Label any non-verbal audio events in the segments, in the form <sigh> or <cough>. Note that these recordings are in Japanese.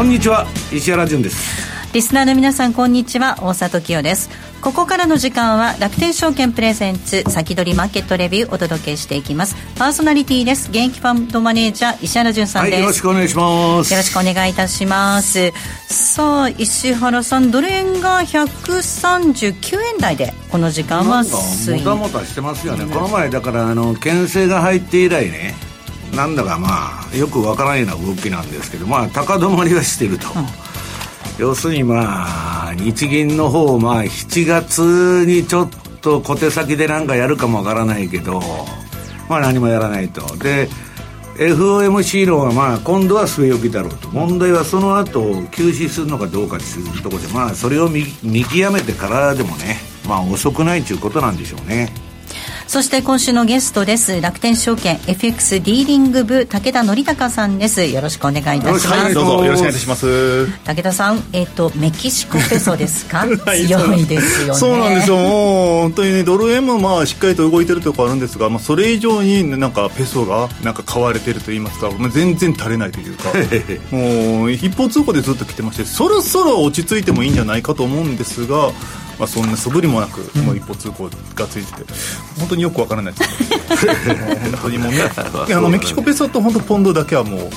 こんにちは石原潤です。リスナーの皆さんこんにちは大里清です。ここからの時間は楽天証券プレゼンツ先取りマーケットレビューお届けしていきます。パーソナリティです現役ファンドマネージャー石原潤さんです、はい、よろしくお願いします。よろしくお願いいたします。さあ石原さんドル円が139円台でこの時間はもたもたしてますよね、この前だからあの牽制が入って以来ねなんだかまあよくわからないような動きなんですけどまあ高止まりはしてると、うん。要するにまあ日銀の方まあ7月にちょっと小手先で何かやるかもわからないけどまあ何もやらないと。で FOMC 論はまあ今度は据え置きだろうと。問題はその後休止するのかどうかというところでまあそれを見見極めてからでもねまあ遅くないということなんでしょうねそして今週のゲストです。楽天証券 FX ディーリング部武田則孝さんです。よろしくお願いいたします、はい、どうぞ。よろしくお願いします。武田さんえっ、ー、とメキシコペソですか？<laughs> 強いですよね。そうなんですよ。もう本当にねドル円もまあしっかりと動いてるところあるんですが、まあ、それ以上になんかペソがなんか買われてると言いますか、まあ、全然足れないというか <laughs> もう一方通行でずっと来てましてそろそろ落ち着いてもいいんじゃないかと思うんですがまあ、そんな素振りもなく、もう一歩通行がついてて本当によくわからないです。<laughs> 本当にもうね <laughs> あのメキシコペソと本当ポンドだけはもう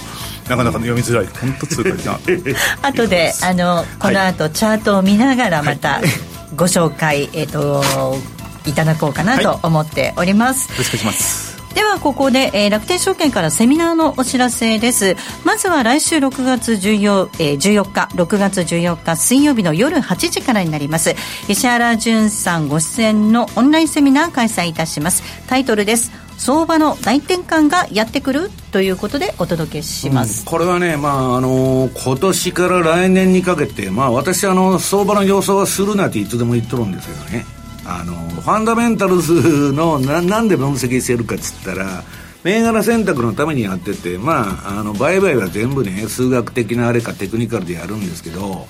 なかなか読みづらい。本当通貨な <laughs> 後であのこの後、はい、チャートを見ながらまたご紹介、えっ、ー、といただこうかなと思っております、はい、よろしくお願いしますではここで、えー、楽天証券からセミナーのお知らせです。まずは来週6月14、えー、14日6月14日水曜日の夜8時からになります。石原潤さんご出演のオンラインセミナー開催いたします。タイトルです。相場の大転換がやってくるということでお届けします、うん、これはね、まああの今年から来年にかけて、まあ、私あの相場の予想はするなっていつでも言っとるんですけどね。あのファンダメンタルズのななんで分析してるかっつったら銘柄選択のためにやっててまああの売買は全部ね数学的なあれかテクニカルでやるんですけど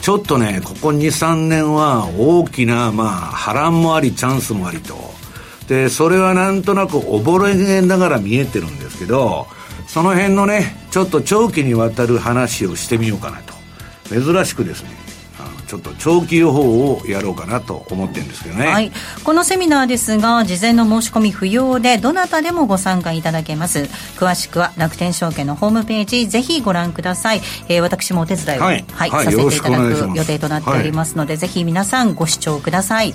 ちょっとねここ23年は大きなまあ波乱もありチャンスもありと。でそれはなんとなく溺れながら見えてるんですけどその辺のねちょっと長期にわたる話をしてみようかなと。珍しくですねちょっと長期予報をやろうかなと思ってるんですけどね、はい、このセミナーですが事前の申し込み不要でどなたでもご参加いただけます。詳しくは楽天証券のホームページぜひご覧ください、えー、私もお手伝いを、はい、はいはい、させていただく予定となっておりますので、ぜひ皆さんご視聴ください。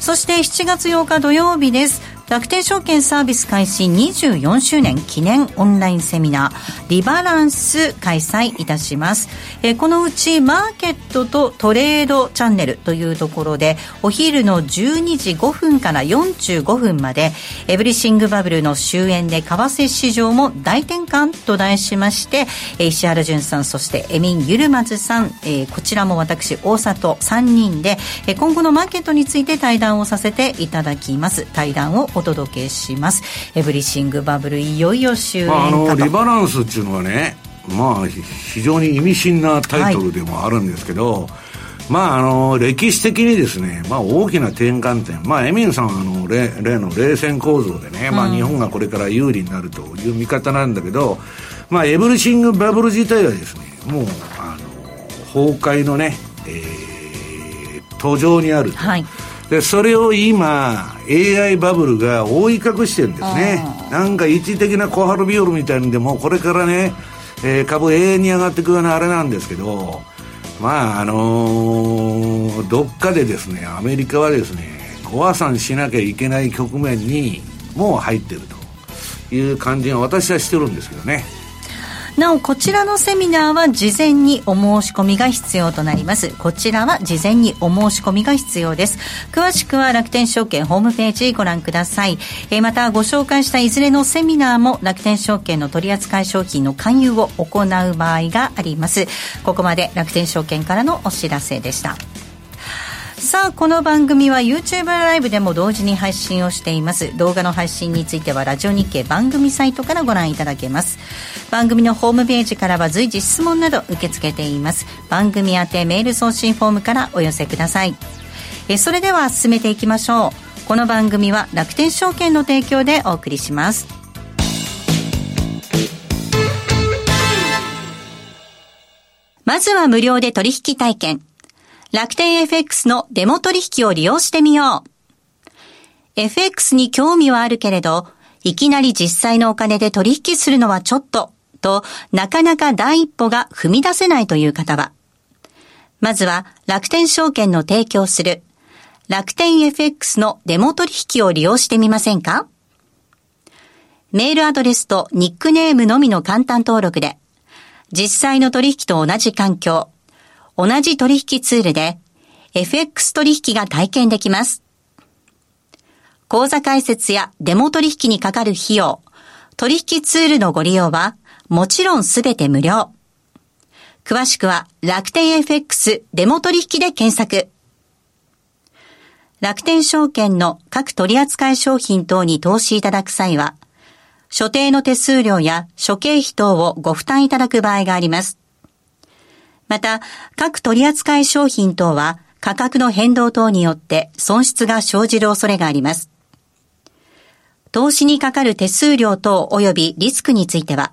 そして7月8日土曜日です楽天証券サービス開始24周年記念オンラインセミナーリバランス開催いたします、えー、このうちマーケットとトレードチャンネルというところでお昼の12時5分から45分までエブリシングバブルの終焉で為替市場も大転換と題しまして石原潤さんそしてエミン・ユルマズさん、えー、こちらも私大里3人で今後のマーケットについて対談をさせていただきます。対談をお届けします。エブリシングバブルいよいよ終焉かと、まあ、あのリバランスっていうのはねまあ非常に意味深なタイトルでもあるんですけど、はいまあ、あの歴史的にですね、まあ、大きな転換点、まあ、エミンさんはあの例例の冷戦構造でね、まあ、日本がこれから有利になるという見方なんだけど、まあ、エブリシングバブル自体はですねもうあの崩壊のね、えー、途上にあると。はいでそれを今 AI バブルが覆い隠してるんですね。なんか一時的な小春日和みたいにでもこれからね、えー、株永遠に上がっていくようなあれなんですけどまああのー、どっかでですねアメリカはですねご破産しなきゃいけない局面にもう入ってるという感じが私はしてるんですけどねなおこちらのセミナーは事前にお申し込みが必要となります。こちらは事前にお申し込みが必要です。詳しくは楽天証券ホームページご覧ください、えー、またご紹介したいずれのセミナーも楽天証券の取扱い商品の勧誘を行う場合があります。ここまで楽天証券からのお知らせでした。さあこの番組は YouTube ライブでも同時に配信をしています。動画の配信についてはラジオ日経番組サイトからご覧いただけます。番組のホームページからは随時質問など受け付けています。番組宛てメール送信フォームからお寄せください。えそれでは進めていきましょう。この番組は楽天証券の提供でお送りします。まずは無料で取引体験。楽天 FX のデモ取引を利用してみよう。FX に興味はあるけれどいきなり実際のお金で取引するのはちょっと。となかなか第一歩が踏み出せないという方はまずは楽天証券の提供する楽天 FX のデモ取引を利用してみませんか？メールアドレスとニックネームのみの簡単登録で、実際の取引と同じ環境、同じ取引ツールで、FX 取引が体験できます。口座開設やデモ取引にかかる費用、取引ツールのご利用は、もちろんすべて無料。詳しくは楽天 FX デモ取引で検索。楽天証券の各取扱い商品等に投資いただく際は、所定の手数料や諸経費等をご負担いただく場合があります。また、各取扱い商品等は価格の変動等によって損失が生じる恐れがあります。投資にかかる手数料等及びリスクについては、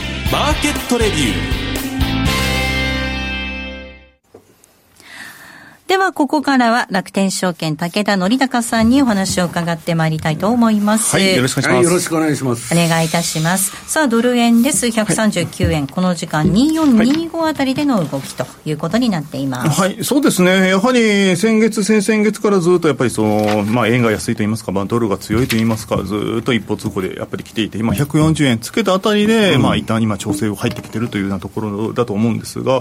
マーケットレビュー。では、ここからは楽天証券武田則高さんにお話を伺ってまいりたいと思います。はい、よろしくお願いします。はい、よろしくお願いします。お願いいたします。さあ、ドル円です。139円。はい、この時間、2425あたりでの動きということになっています。はい、そうですね。やはり、先月、先々月からずっとやっぱりその、まあ、円が安いと言いますか、まあ、ドルが強いと言いますか、ずっと一方通行でやっぱり来ていて、今、140円つけたあたりで、うん、まあ、一旦今、調整を入ってきてるというようなところだと思うんですが、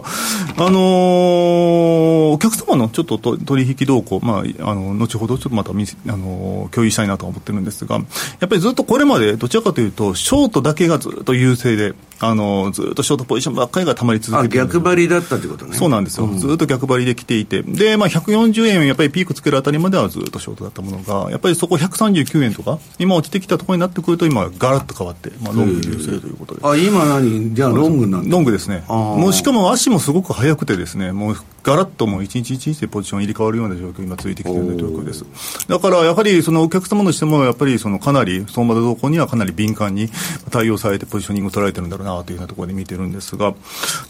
あのー、お客様のちょっと取引動向、まあ、あの後ほどちょっとまたみあの共有したいなと思ってるんですが、やっぱりずっとこれまでどちらかというと、ショートだけがずっと優勢で、あのずっとショートポジションばっかりがたまり続けて逆張りだったということね。そうなんですよ、うん、ずっと逆張りで来ていて、で、まあ、140円、やっぱりピークつけるあたりまではずっとショートだったものが、やっぱりそこ139円とか、今落ちてきたところになってくると、今、ガラッと変わって、まあ、ロング優勢ということで。あ今何、じゃあロングなんロングですね。もうしかも足もすごく速くてですね、もうガラッともう一日一日でポジション入れ替わるような状況、今、ついてきている状況です。だからやはりそのお客様としても、やっぱりそのかなり、相場の動向にはかなり敏感に対応されて、ポジショニングを取られてるんだろうなというようなところで見てるんですが、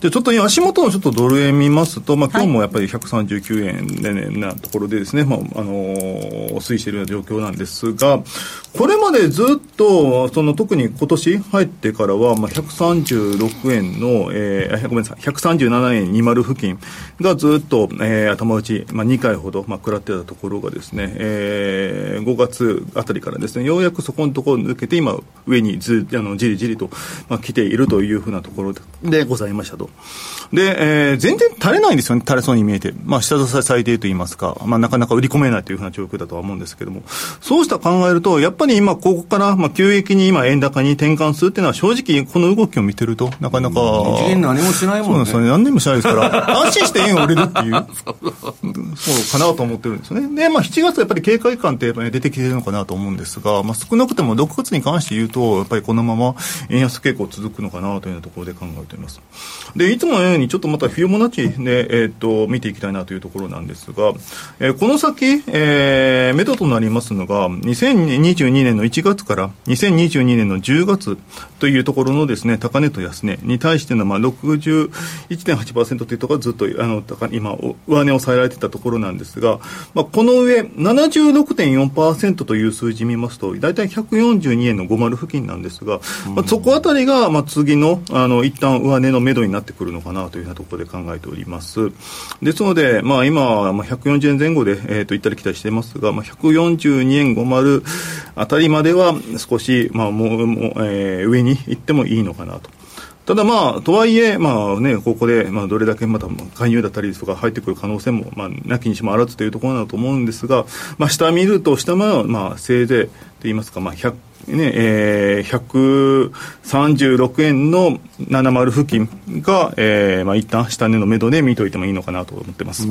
でちょっと足元のちょっとドル円見ますと、まあ今日もやっぱり139円でね、なところでですね、まあ、あのー、推移しているような状況なんですが、これまでずっと、その特に今年入ってからは、まあ、136円の、えー、ごめんなさい、137円20付近がずっと、えー、頭打ち、まあ、2回ほど、まあ、食らってたところがですね、えー、5月あたりからですね、ようやくそこのところ抜けて、今、上にずあのじりじりと、まあ、来ているというふうなところでございましたと。で、えー、全然垂れないんですよね、垂れそうに見えて。まあ、下支え最低といいますか、まあ、なかなか売り込めないというふうな状況だとは思うんですけれども、そうした考えると、やっぱり今、ここから、まあ、急激に今、円高に転換するっていうのは、正直、この動きを見てると、なかなか。何もしないもんね。そうですね、何年もしないですから、安心して円を売れるってい <laughs> う、そうかなと思ってるんですよね。で、まあ、7月やっぱり警戒感ってやっぱり出てきてるのかなと思うんですが、まあ、少なくても6月に関して言うと、やっぱりこのまま円安傾向続くのかなというところで考えています。で、いつものように、ちょっとまたフィオモナチで、えー、っと、見ていきたいなというところなんですが、えー、この先、えー、目処となりますのが、2022年の1月から2022年の10月というところのですね、高値と安値に対しての、まあ、61.8%というところがずっと、あの、今、上値を抑えられていたところなんですが、まあ、この上、76.4%という数字見ますと、大体142円の50付近なんですが、まあ、そこあたりが、まあ、次の、あの、一旦上値の目処になってくるのかなというようなところで考えております。ですので、まあ、今、まあ、140円前後で、えっ、ー、と、行ったり来たりしてますが、まあ、142円50あたりまでは少し、まあ、もう、もうえー、上に行ってもいいのかなと。ただまあ、とはいえ、まあね、ここで、まあ、どれだけまた介入だったりとか入ってくる可能性も、まあ、なきにしもあらずというところだと思うんですが、まあ、下見ると下まあ、まあ、せいぜいと言いますか、まあ、100、ねえー、136円の70付近が、えーまあ、一旦下値の目処で見といてもいいのかなと思ってます。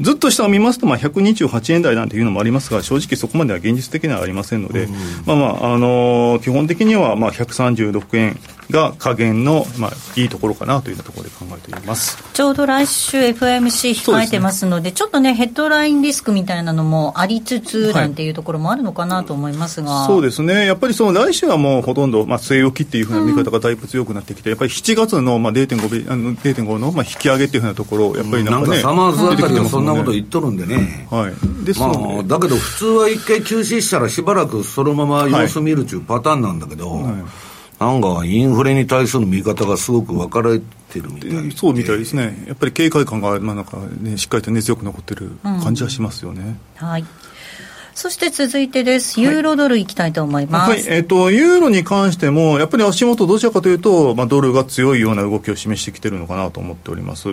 ずっと下を見ますと、まあ、128円台なんていうのもありますが、正直そこまでは現実的にはありませんので、まあまあ、あのー、基本的には、まあ、136円が下限の、まあ、いいところかなというところで考えています。ちょうど来週 FMC 控えてますので、ね、ちょっとね、ヘッドラインリスクみたいなのもありつつ、なんていうところもあるのかなと思いますが、はい、そうですね、やっぱりその来週はもうほとんど、まあ、据え置きっていうふうな見方がだいぶ強くなってきて、やっぱり7月の、まあ、0.5, あの0.5の、まあ、引き上げっていうふうなところ、やっぱりなんかね、サマーズあたりはそんなこと言っとるんでね、はい、ですまあ、だけど普通は一回休止したらしばらくそのまま様子見るっていうパターンなんだけど、はいなんかインフレに対する見方がすごく分かれてるみたいそうみたいですね、やっぱり警戒感が、まあなんかね、しっかりと根強く残ってる感じはしますよね。うん、はいそして続いてです、ユーロドルいきたいと思います。はい、はい、えっ、ー、と、ユーロに関しても、やっぱり足元どちらかというと、まあ、ドルが強いような動きを示してきてるのかなと思っております。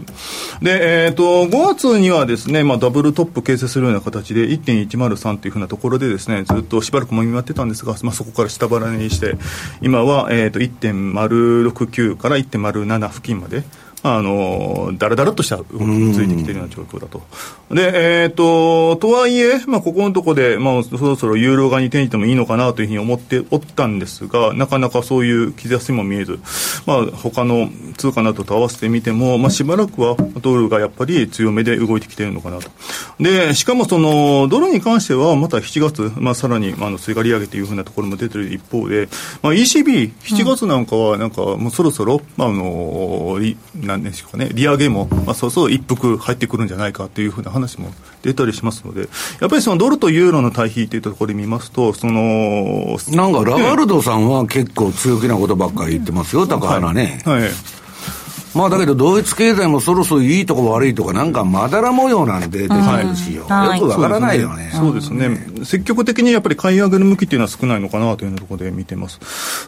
で、えっ、ー、と、5月にはですね、まあ、ダブルトップ形成するような形で、1.103というふうなところでですね、ずっとしばらくもみまってたんですが、まあ、そこから下腹にして、今は、えっ、ー、と、1.069から1.07付近まで、あのだらだらとした動きがついてきているような状況だと。で、えっ、ー、と、とはいえ、まあ、ここのところで、まあ、そろそろユーロ側に転じてもいいのかなというふうに思っておったんですが、なかなかそういう兆しも見えず、まあ、他の通貨などと合わせてみても、まあ、しばらくはドルがやっぱり強めで動いてきているのかなと。で、しかもその、ドルに関しては、また7月、まあ、さらに、まあ、追加利上げというふうなところも出てる一方で、まあ、ECB、7月なんかは、なんか、もうそろそろ、まあ、あの、なんでしょうかね、利上げも、まあ、そうそう一服入ってくるんじゃないかというふうな話も出たりしますので、やっぱりそのドルとユーロの対比というところで見ますと、そのなんかラガルドさんは結構強気なことばっかり言ってますよ、高原ね。はい、はいまあだけど、ドイツ経済もそろそろいいとこ悪いとか、なんかまだら模様なんで出てるしよ、よくわからないよね。そうですね。積極的にやっぱり買い上げる向きっていうのは少ないのかなというところで見てます。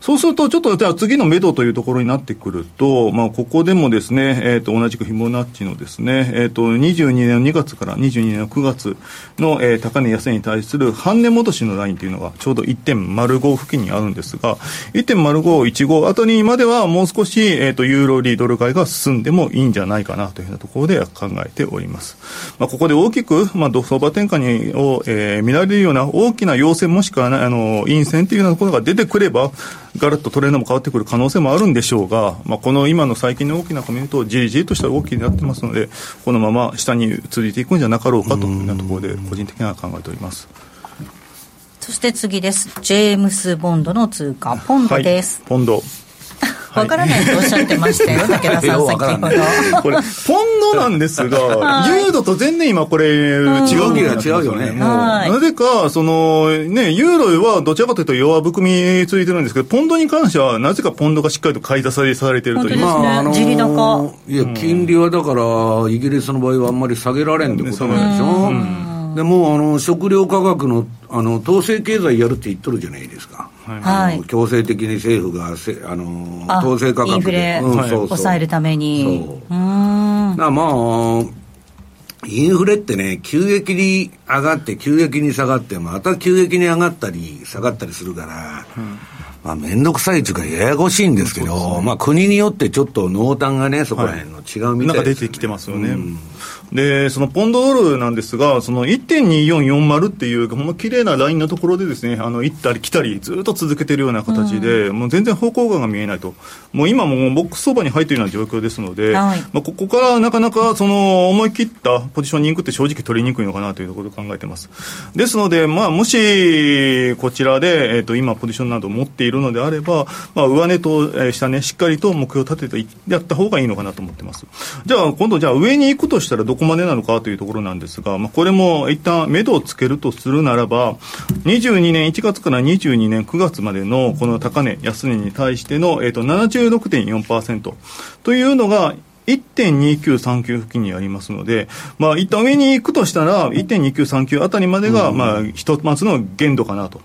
そうすると、ちょっとじゃあ次の目処というところになってくると、まあここでもですね、えっ、ー、と、同じくフィボナッチのですね、えっ、ー、と、22年の2月から22年の9月の、えー、高値安値に対する半値戻しのラインというのがちょうど1.05付近にあるんですが、1.0515あたりまではもう少し、えっ、ー、と、ユーロリードル買いが進んでもいいんじゃないかなというふうなところで考えております。まあ、ここで大きく、まあ、相場転換にを、えー、見られるような大きな要請もしくは、あの、陰線というようなことが出てくれば、ガラッとトレードも変わってくる可能性もあるんでしょうが、まあ、この今の最近の大きなコメントをじりじりとした動きになってますので、このまま下に続いていくんじゃなかろうかというようなところで、個人的には考えております。そして次です。ジェームス・ボンドの通貨、ポンドです。はい、ポンド。わからないとおっしゃってましたよ、<laughs> 武田さん、先ほど。これ、ポンドなんですが、ユーロと全然今これ、違う動きが違うよね。なぜか、その、ね、ユーロはどちらかというと弱含みついてるんですけど、ポンドに関しては、なぜかポンドがしっかりと買い出されされてるという。まあ、あのー、いや、金利はだから、イギリスの場合はあんまり下げられんってことなんでしょ？でもあの食料価格のあの統制経済やるって言っとるじゃないですか。はい、強制的に政府がせあの統制価格で。インフレ、うんそうそう。抑えるために。そう。うん。まあインフレってね急激に上がって急激に下がってまた急激に上がったり下がったりするから、うん、まあ面倒くさいというかややこしいんですけど、ね、まあ国によってちょっと濃淡がねそこら辺の違うみたいです、ね、なんか出てきてますよね、うんで、そのポンドドルなんですが、その1.2440っていう、ほんま綺麗なラインのところでですね、あの、行ったり来たり、ずっと続けてるような形で、うん、もう全然方向感が見えないと。もう今もボックス相場に入っているような状況ですので、はい、まあ、ここからなかなかその思い切ったポジショニングって正直取りにくいのかなというところで考えてます。ですので、まあ、もし、こちらで、えっ、ー、と、今ポジションなどを持っているのであれば、まあ、上値と、えー、下値、しっかりと目標を立ててやった方がいいのかなと思ってます。じゃあ、今度、じゃあ上に行くとしたらどここまでなのかというところなんですが、まあ、これも一旦目処をつけるとするならば、22年1月から22年9月までのこの高値、安値に対しての、えーと、76.4%というのが、1.2939付近にありますので、まあ、一旦上に行くとしたら、1.2939あたりまでが、まあ、ひとまずの限度かなと。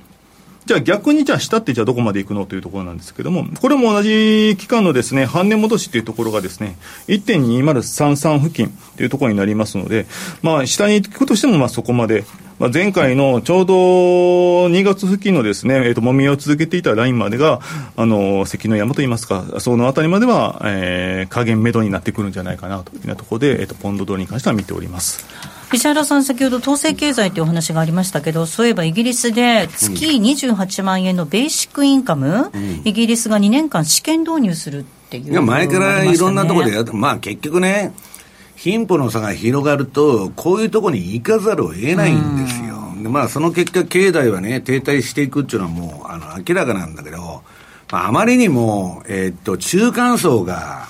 じゃあ逆にじゃあ下ってじゃあどこまで行くのというところなんですけども、これも同じ期間のですね、半年戻しというところがですね、1.2033付近というところになりますので、まあ下に行くとしてもまあそこまで、まあ、前回のちょうど2月付近のですね、えっ、ー、と、もみを続けていたラインまでが、あの、関の山といいますか、そのあたりまでは、えー、加減目処になってくるんじゃないかなというところで、えっ、ー、と、ポンドドルに関しては見ております。石原さん、先ほど統制経済というお話がありましたけど、そういえばイギリスで月28万円のベーシックインカム、うん、イギリスが2年間試験導入するっていう、ね、いや前からいろんなところでやって、まあ結局ね、貧富の差が広がると、こういうところに行かざるを得ないんですよ。でまあ、その結果、経済はね、停滞していくっていうのはもう、あの、明らかなんだけど、まあ、あまりにも、えー、っと、中間層が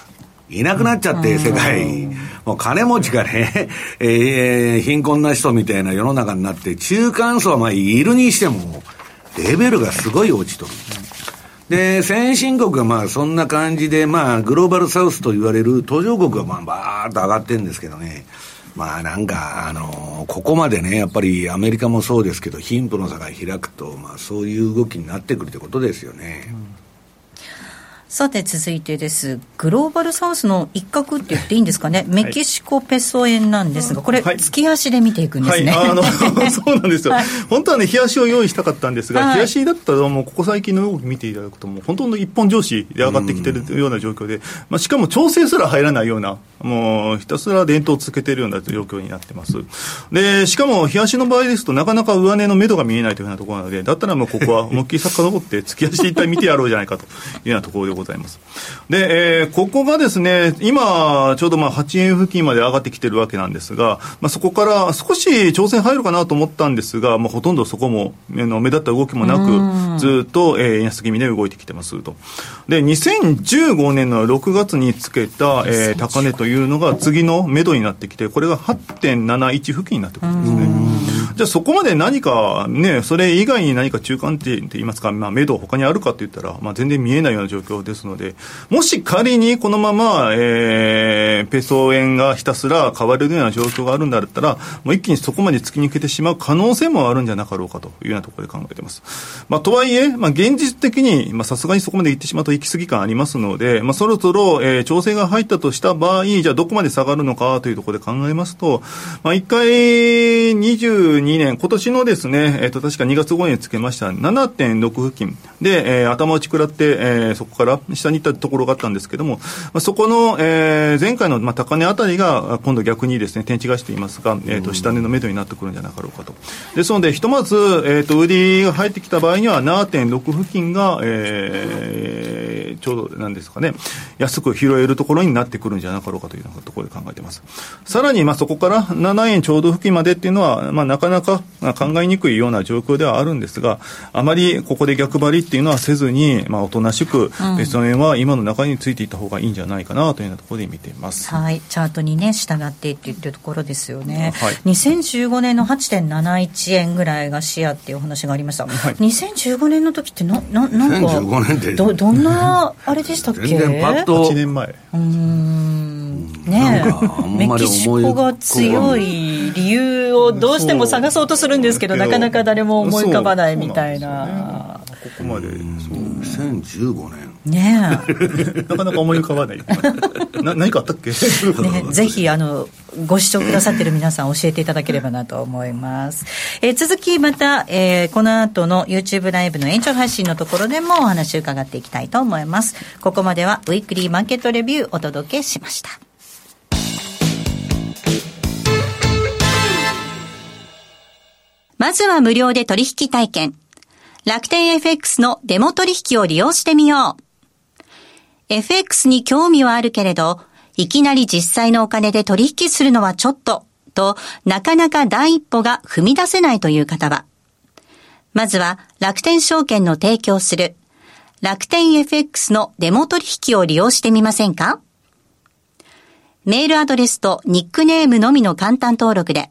いなくなっちゃって、世界。もう金持ちがね、<laughs> えー、貧困な人みたいな世の中になって、中間層はまあ、いるにしても、レベルがすごい落ちとる。で、先進国がまあそんな感じで、まあグローバルサウスと言われる途上国がまあバーッと上がってるんですけどね。まあなんか、あの、ここまでね、やっぱりアメリカもそうですけど、貧富の差が開くと、まあそういう動きになってくるってことですよね。うんさて続いてです、グローバルサウスの一角って言っていいんですかね、メキシコペソ円なんですが、これ、月足で見ていくんですね、はい、あの <laughs> そうなんですよ、はい、本当はね、日足を用意したかったんですが、はい、日足だったら、もうここ最近の動き見ていただくと、もう本当の一本上司で上がってきてるような状況で、まあ、しかも調整すら入らないような、もうひたすら伝統を続けているような状況になってます。で、しかも日足の場合ですと、なかなか上値の目処が見えないというようなところなので、だったらもうここは思いっきり遡って、月足で一体見てやろうじゃないかというようなところでございます。で、えー、ここがですね、今、ちょうどまあ8円付近まで上がってきてるわけなんですが、まあ、そこから少し挑戦入るかなと思ったんですが、まあ、ほとんどそこも目立った動きもなく、ずっと、えー、円安気味で動いてきてますと。で、2015年の6月につけた、えー、高値というのが次の目処になってきて、これが8.71付近になってくるんですね。じゃあそこまで何かね、それ以外に何か中間点といいますか、まあ、目処他にあるかって言ったら、まあ、全然見えないような状況ですので、もし仮にこのまま、えー、ペソ円がひたすら買わるような状況があるんだったら、もう一気にそこまで突き抜けてしまう可能性もあるんじゃなかろうかというようなところで考えています。まあ、とはいえ、まあ、現実的に、まあ、さすがにそこまで行ってしまうと行き過ぎ感ありますので、まあ、そろそろ、えー、調整が入ったとした場合、じゃあどこまで下がるのかというところで考えますと、まあ、一回22年、今年のですね、えっ、ー、と、確か2月後につけました7.6付近で、えー、頭打ち食らって、えー、そこから下に行ったところがあったんですけども、まあ、そこの、えー、前回の、まあ、高値あたりが、今度逆にですね、天地がしていますが、えっ、ー、と、下値の目処になってくるんじゃなかろうかと。ですので、ひとまず、えっ、ー、と、売りが入ってきた場合には、7.6付近が、えー、ちょうど、なんですかね、安く拾えるところになってくるんじゃなかろうかというようなところで考えています。さらに、まあ、そこから7円ちょうど付近までっていうのは、まあ、なかなか考えにくいような状況ではあるんですが、あまりここで逆張りっていうのはせずに、まあ、おとなしく、ベスト円は今の中についていった方がいいんじゃないかなというようなところで見ています。はい、チャートにね従っていっているところですよね。はい、2015年の8.71円ぐらいが視野っていうお話がありました。はい、2015年の時ってなななんかどどんなあれでしたっけ？全然パッと8年前。うんねメキシコが強い理由をどうしても探そうとするんですけどなかなか誰も思い浮かばないみたいな。ここまで。そう。2015年。ね <laughs> なかなか思い浮かばない。<laughs> な何かあったっけ、ね、<laughs> ぜひあのご視聴くださってる皆さん教えていただければなと思います、えー、続きまた、えー、この後の YouTube ライブの延長配信のところでもお話伺っていきたいと思います。ここまではウィークリーマーケットレビューお届けしましたまずは無料で取引体験。楽天 FX のデモ取引を利用してみよう。FX に興味はあるけれど、いきなり実際のお金で取引するのはちょっと、と、なかなか第一歩が踏み出せないという方は、まずは楽天証券の提供する。楽天 FX のデモ取引を利用してみませんか？メールアドレスとニックネームのみの簡単登録で、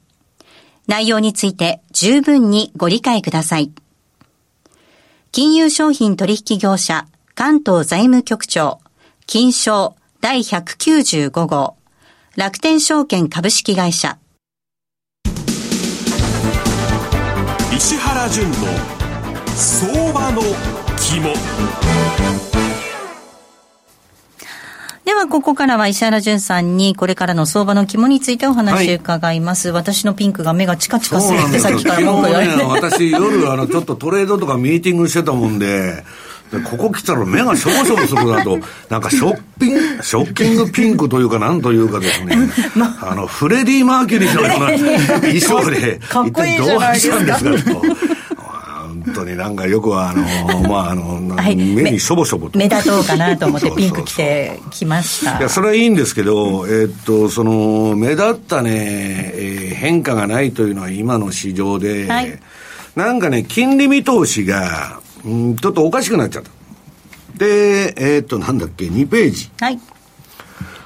内容について十分にご理解ください。金融商品取引業者関東財務局長金賞第195号楽天証券株式会社石原淳の相場の肝は、ここからは石原淳さんに、これからの相場の肝についてお話伺います。はい、私のピンクが目がチカチカするってさっきから文句言われて。ね、私、夜、あの、ちょっとトレードとかミーティングしてたもんで、でここ来たら目がしょぼしょぼするなと、なんかショッピング、ショッキングピンクというか、なんというかですね、<laughs> ま、あ。の、フレディ・マーキュリーのような衣装で、一体どうしたんですかと。本当になんかよくはあの <laughs> まああの、はい、目にしょぼしょぼと。目立とうかなと思ってピンク着てきました。いやそれはいいんですけど、えー、っとその目立ったね、えー、変化がないというのは今の市場で、はい、なんかね金利見通しが、うん、ちょっとおかしくなっちゃった。でえー、っとなんだっけ2ページ。はい。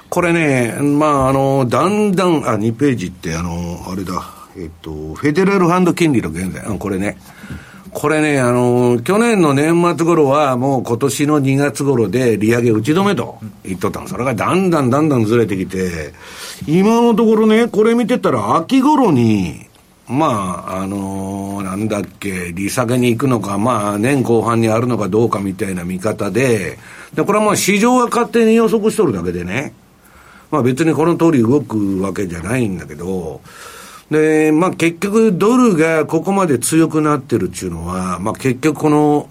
これね、まあ、あの、だんだん、あ、2ページって、あの、あれだ、えっと、フェデラルファンド金利の現在、これね、これね、あの、去年の年末頃はもう今年の2月頃で利上げ打ち止めと言っとったの。それがだんだんだんだんずれてきて、今のところね、これ見てたら秋頃に、まあ、あのなんだっけ、利下げに行くのか、まあ、年後半にあるのかどうかみたいな見方で、で、これはまあ市場が勝手に予測しとるだけでね、まあ別にこの通り動くわけじゃないんだけど、で、まあ結局ドルがここまで強くなってるっていうのは、まあ結局この、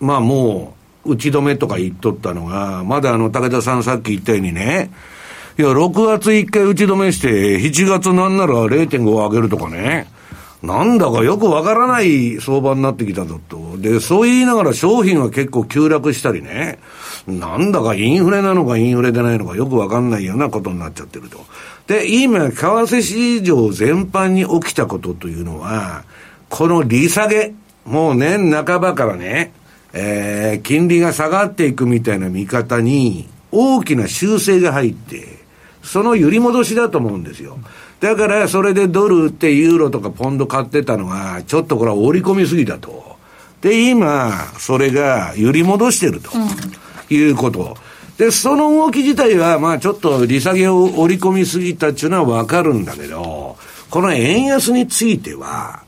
まあもう、打ち止めとか言っとったのが、まだあの、武田さんさっき言ったようにね、いや、6月1回打ち止めして、7月なんなら0.5上げるとかね、なんだかよくわからない相場になってきたぞと。で、そう言いながら商品は結構急落したりね、なんだかインフレなのかインフレでないのかよくわかんないようなことになっちゃってると。で、今、為替市場全般に起きたことというのは、この利下げ、もう年半ばからね、えー、金利が下がっていくみたいな見方に、大きな修正が入って、その揺り戻しだと思うんですよ。だから、それでドルってユーロとかポンド買ってたのが、ちょっとこれは織り込みすぎだと。で、今、それが揺り戻してると、いうこと。で、その動き自体は、まあちょっと利下げを織り込みすぎたっていうのはわかるんだけど、この円安については、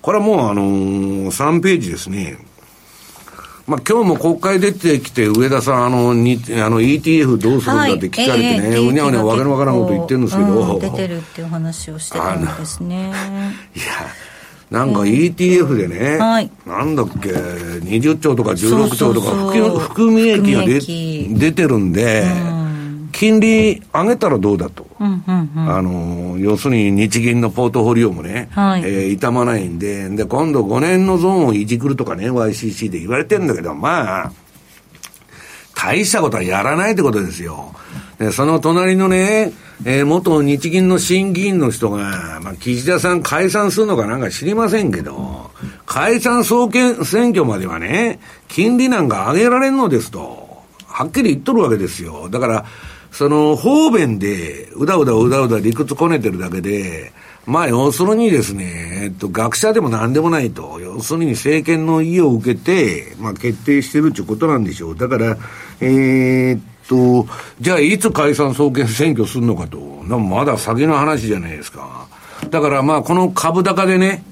これはもうあのー、3ページですね。まあ今日も国会出てきて、上田さん、あの、にあの ETF どうするんだって聞かれてね、うにゃうにゃわけのわからんこと言ってるんですけど。うん、出てるっていう話をしてたんですね。<laughs> いや、なんか ETF でね、はい、なんだっけ、20兆とか16兆とか含み益が出てるんで、うん金利上げたらどうだと、うんうんうん、あの要するに日銀のポートフォリオもね、はい、えー、傷まないんで、で今度5年のゾーンをいじくるとかね、YCC で言われてるんだけど、まあ、大したことはやらないってことですよ。で、その隣のね、えー、元日銀の審議員の人が、まあ、岸田さん解散するのかなんか知りませんけど、解散総選挙まではね、金利なんか上げられんのですと、はっきり言っとるわけですよ。だから、その方便で、うだうだうだうだ理屈こねてるだけで、まあ要するにですね、えっと、学者でも何でもないと、要するに政権の意を受けて、まあ決定してるっていうことなんでしょう。だから、えー、っと、じゃあいつ解散総研選挙するのかと。まだ先の話じゃないですか。だからまあこの株高でね、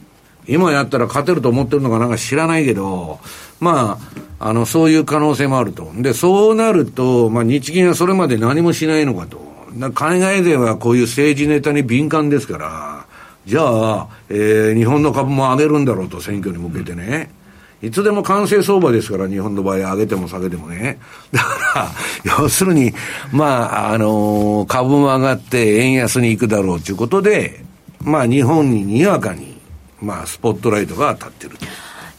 今やったら勝てると思ってるのかなんか知らないけど、まあ、あの、そういう可能性もあると。で、そうなると、まあ日銀はそれまで何もしないのかと。海外ではこういう政治ネタに敏感ですから、じゃあ、えー、日本の株も上げるんだろうと、選挙に向けてね。いつでも完成相場ですから、日本の場合、上げても下げてもね。だから、要するに、まあ、あのー、株も上がって円安に行くだろうということで、まあ、日本ににわかに、まあ、スポットライトが当たってる。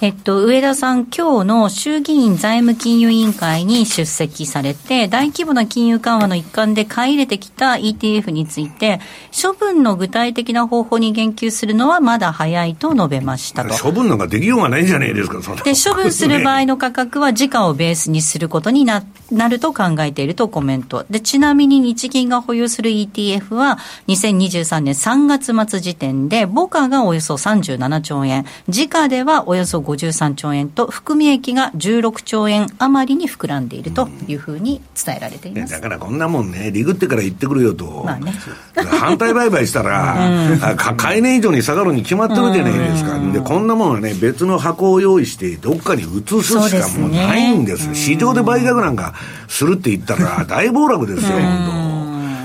えっと、上田さん、今日の衆議院財務金融委員会に出席されて、大規模な金融緩和の一環で買い入れてきた ETF について、処分の具体的な方法に言及するのはまだ早いと述べましたと。処分なんかできようがないんじゃないですか、そで、処分する場合の価格は時価をベースにすることにななると考えているとコメント。で、ちなみに日銀が保有する ETF は、2023年3月末時点で、母価がおよそ37兆円、時価ではおよそ53兆円と、含み益が16兆円余りに膨らんでいるというふうに伝えられています。だからこんなもんね、リグってから言ってくるよと。まあね。反対売買したら、うん、買い値以上に下がるに決まってるじゃないですか。で、こんなもんはね、別の箱を用意して、どっかに移すしかもうないんです。です市場で売却なんかするって言ったら大暴落ですよ、本当。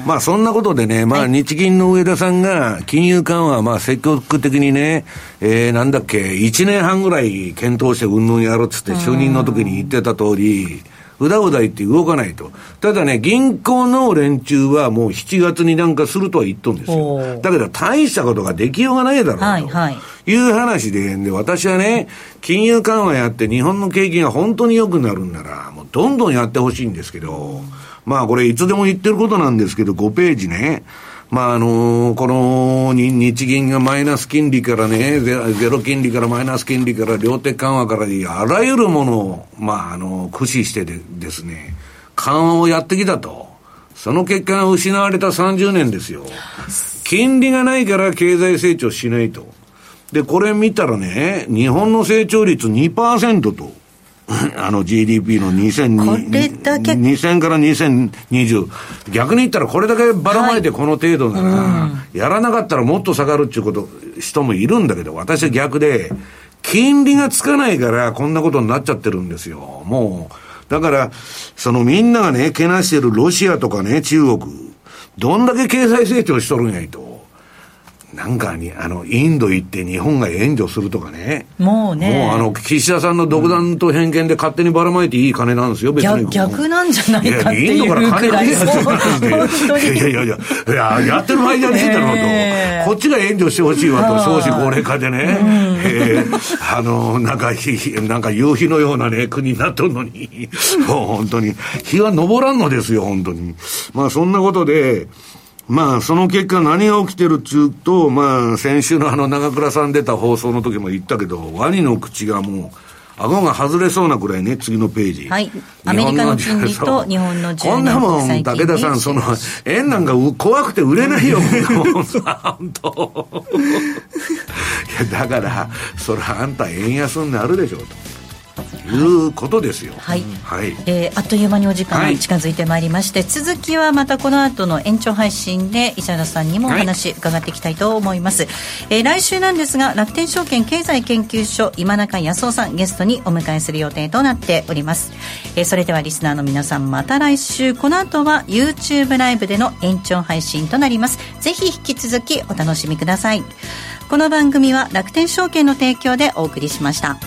まあそんなことでね、まあ日銀の上田さんが金融緩和まあ積極的にね、えー、なんだっけ、1年半ぐらい検討してうんぬんやろうっつって就任の時に言ってた通り、うだうだ言って動かないと。ただね、銀行の連中はもう7月になんかするとは言っとんですよ。だけど大したことができようがないだろうと。はいはいいう話で、で、私はね、金融緩和やって日本の景気が本当に良くなるんなら、もうどんどんやってほしいんですけど、まあこれいつでも言ってることなんですけど、5ページね。まああのこの日銀がマイナス金利からねゼ、ロ金利からマイナス金利から量的緩和からあらゆるものを、まああの、駆使してでですね、緩和をやってきたと。その結果が失われた30年ですよ。金利がないから経済成長しないと。で、これ見たらね、日本の成長率2%と。<laughs> あの GDP の2000 2000から2020。逆に言ったらこれだけばらまいてこの程度なら、はい、やらなかったらもっと下がるっていうこと、人もいるんだけど、私は逆で、金利がつかないからこんなことになっちゃってるんですよ。もう、だから、そのみんながね、けなしてるロシアとかね、中国、どんだけ経済成長しとるんやいと。なんかに、あの、インド行って日本が援助するとかね。もうね。もうあの、岸田さんの独断と偏見で勝手にばらまいていい金なんですよ、別に。逆なんじゃないかっていうくらい。インドから金がいやいやいや、いや、やってる場合じゃねえだろうと。えー、こっちが援助してほしいわと、少子高齢化でね。えー、あの、なんか、なんか夕日のようなね、国になっとるのに。もう本当に。日は昇らんのですよ、本当に。まあそんなことで、まあ、その結果何が起きてるっちゅうと、まあ、先週のあの長倉さん出た放送の時も言ったけど、ワニの口がもう、顎が外れそうなくらいね、次のページ。はい。アメリカの金利と日本の10こんなもん、武田さん、その、円なんか怖くて売れないよ、も本当。<laughs> いや、だから、それあんた円安になるでしょ、と。いうことですよ。はい。はい、えー、あっという間にお時間が近づいてまいりまして、はい、続きはまたこの後の延長配信で石原さんにもお話伺っていきたいと思います。はい、えー、来週なんですが、楽天証券経済研究所今中康夫さんゲストにお迎えする予定となっております。えー、それではリスナーの皆さんまた来週、この後は YouTube ライブでの延長配信となります。ぜひ引き続きお楽しみください。この番組は楽天証券の提供でお送りしました。